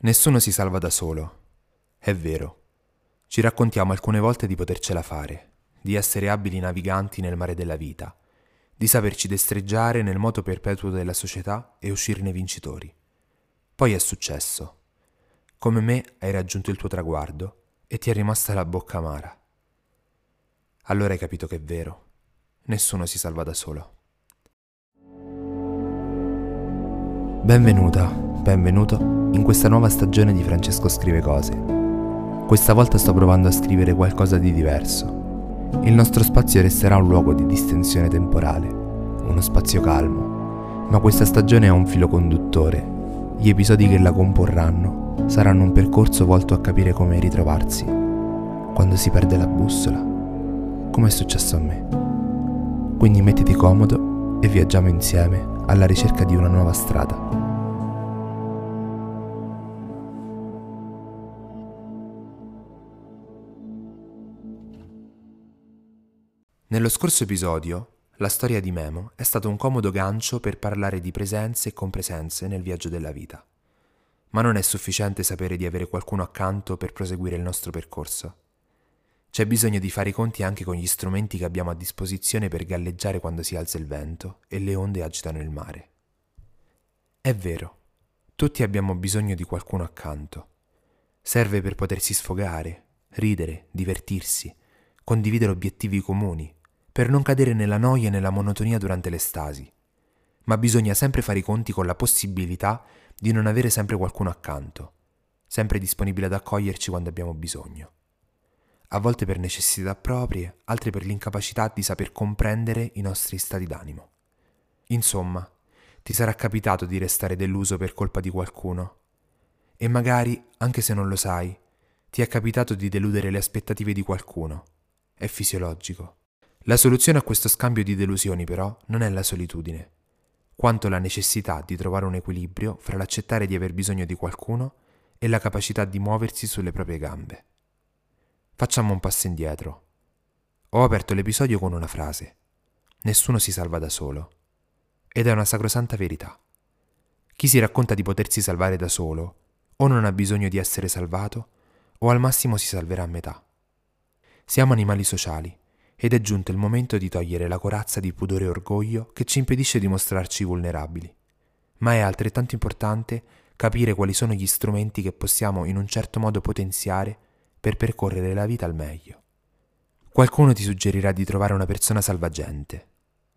Nessuno si salva da solo. È vero. Ci raccontiamo alcune volte di potercela fare, di essere abili naviganti nel mare della vita, di saperci destreggiare nel moto perpetuo della società e uscirne vincitori. Poi è successo. Come me hai raggiunto il tuo traguardo e ti è rimasta la bocca amara. Allora hai capito che è vero. Nessuno si salva da solo. Benvenuta, benvenuto in questa nuova stagione di Francesco Scrive Cose. Questa volta sto provando a scrivere qualcosa di diverso. Il nostro spazio resterà un luogo di distensione temporale, uno spazio calmo, ma questa stagione ha un filo conduttore. Gli episodi che la comporranno saranno un percorso volto a capire come ritrovarsi quando si perde la bussola, come è successo a me. Quindi mettiti comodo e viaggiamo insieme alla ricerca di una nuova strada. Nello scorso episodio, la storia di Memo è stato un comodo gancio per parlare di presenze e compresenze nel viaggio della vita. Ma non è sufficiente sapere di avere qualcuno accanto per proseguire il nostro percorso. C'è bisogno di fare i conti anche con gli strumenti che abbiamo a disposizione per galleggiare quando si alza il vento e le onde agitano il mare. È vero, tutti abbiamo bisogno di qualcuno accanto. Serve per potersi sfogare, ridere, divertirsi, condividere obiettivi comuni, per non cadere nella noia e nella monotonia durante le stasi. Ma bisogna sempre fare i conti con la possibilità di non avere sempre qualcuno accanto, sempre disponibile ad accoglierci quando abbiamo bisogno. A volte per necessità proprie, altre per l'incapacità di saper comprendere i nostri stati d'animo. Insomma, ti sarà capitato di restare deluso per colpa di qualcuno. E magari, anche se non lo sai, ti è capitato di deludere le aspettative di qualcuno. È fisiologico. La soluzione a questo scambio di delusioni però non è la solitudine, quanto la necessità di trovare un equilibrio fra l'accettare di aver bisogno di qualcuno e la capacità di muoversi sulle proprie gambe. Facciamo un passo indietro. Ho aperto l'episodio con una frase. Nessuno si salva da solo. Ed è una sacrosanta verità. Chi si racconta di potersi salvare da solo o non ha bisogno di essere salvato o al massimo si salverà a metà. Siamo animali sociali ed è giunto il momento di togliere la corazza di pudore e orgoglio che ci impedisce di mostrarci vulnerabili. Ma è altrettanto importante capire quali sono gli strumenti che possiamo in un certo modo potenziare per percorrere la vita al meglio. Qualcuno ti suggerirà di trovare una persona salvagente.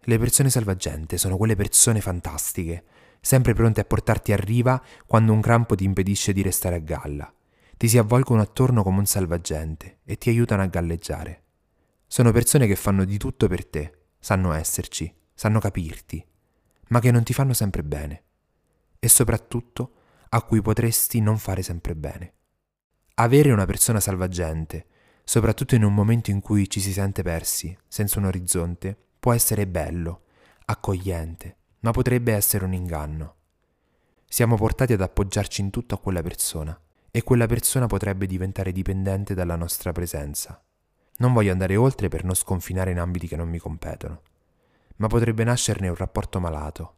Le persone salvagente sono quelle persone fantastiche, sempre pronte a portarti a riva quando un crampo ti impedisce di restare a galla. Ti si avvolgono attorno come un salvagente e ti aiutano a galleggiare. Sono persone che fanno di tutto per te, sanno esserci, sanno capirti, ma che non ti fanno sempre bene. E soprattutto a cui potresti non fare sempre bene. Avere una persona salvagente, soprattutto in un momento in cui ci si sente persi, senza un orizzonte, può essere bello, accogliente, ma potrebbe essere un inganno. Siamo portati ad appoggiarci in tutto a quella persona e quella persona potrebbe diventare dipendente dalla nostra presenza. Non voglio andare oltre per non sconfinare in ambiti che non mi competono, ma potrebbe nascerne un rapporto malato,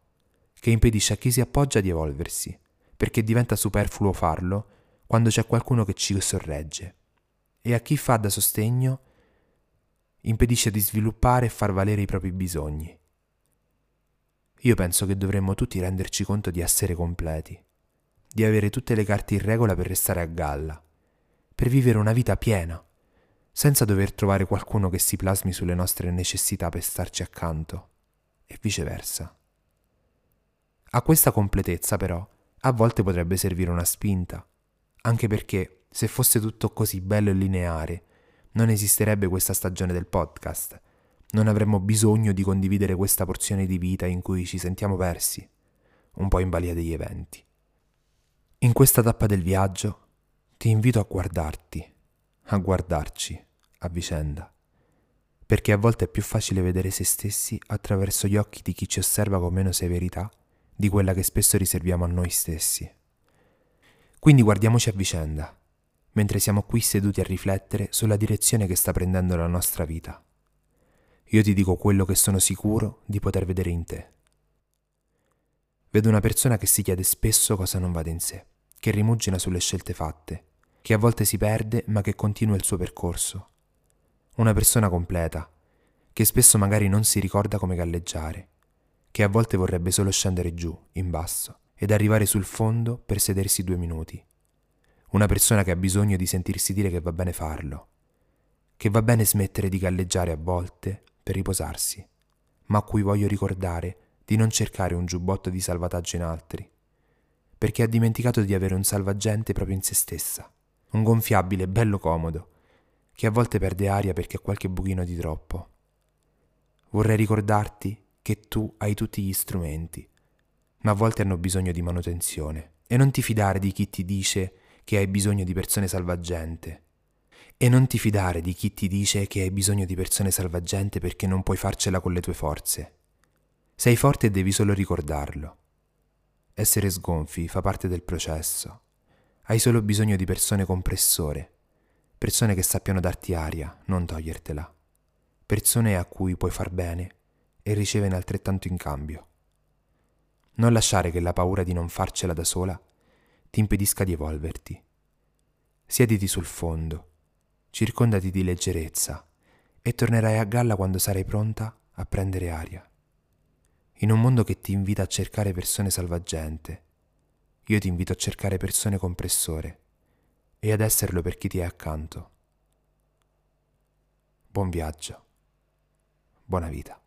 che impedisce a chi si appoggia di evolversi, perché diventa superfluo farlo quando c'è qualcuno che ci sorregge, e a chi fa da sostegno impedisce di sviluppare e far valere i propri bisogni. Io penso che dovremmo tutti renderci conto di essere completi, di avere tutte le carte in regola per restare a galla, per vivere una vita piena senza dover trovare qualcuno che si plasmi sulle nostre necessità per starci accanto, e viceversa. A questa completezza, però, a volte potrebbe servire una spinta, anche perché, se fosse tutto così bello e lineare, non esisterebbe questa stagione del podcast, non avremmo bisogno di condividere questa porzione di vita in cui ci sentiamo persi, un po' in balia degli eventi. In questa tappa del viaggio ti invito a guardarti a guardarci a vicenda, perché a volte è più facile vedere se stessi attraverso gli occhi di chi ci osserva con meno severità di quella che spesso riserviamo a noi stessi. Quindi guardiamoci a vicenda, mentre siamo qui seduti a riflettere sulla direzione che sta prendendo la nostra vita. Io ti dico quello che sono sicuro di poter vedere in te. Vedo una persona che si chiede spesso cosa non vada in sé, che rimugina sulle scelte fatte, che a volte si perde ma che continua il suo percorso. Una persona completa, che spesso magari non si ricorda come galleggiare, che a volte vorrebbe solo scendere giù, in basso, ed arrivare sul fondo per sedersi due minuti. Una persona che ha bisogno di sentirsi dire che va bene farlo, che va bene smettere di galleggiare a volte per riposarsi, ma a cui voglio ricordare di non cercare un giubbotto di salvataggio in altri, perché ha dimenticato di avere un salvagente proprio in se stessa, un gonfiabile bello comodo, che a volte perde aria perché ha qualche buchino di troppo. Vorrei ricordarti che tu hai tutti gli strumenti, ma a volte hanno bisogno di manutenzione, e non ti fidare di chi ti dice che hai bisogno di persone salvagente. E non ti fidare di chi ti dice che hai bisogno di persone salvagente perché non puoi farcela con le tue forze. Sei forte e devi solo ricordarlo. Essere sgonfi fa parte del processo. Hai solo bisogno di persone compressore, persone che sappiano darti aria, non togliertela, persone a cui puoi far bene e ricevere altrettanto in cambio. Non lasciare che la paura di non farcela da sola ti impedisca di evolverti. Siediti sul fondo, circondati di leggerezza e tornerai a galla quando sarai pronta a prendere aria. In un mondo che ti invita a cercare persone salvagente, io ti invito a cercare persone compressore e ad esserlo per chi ti è accanto. Buon viaggio. Buona vita.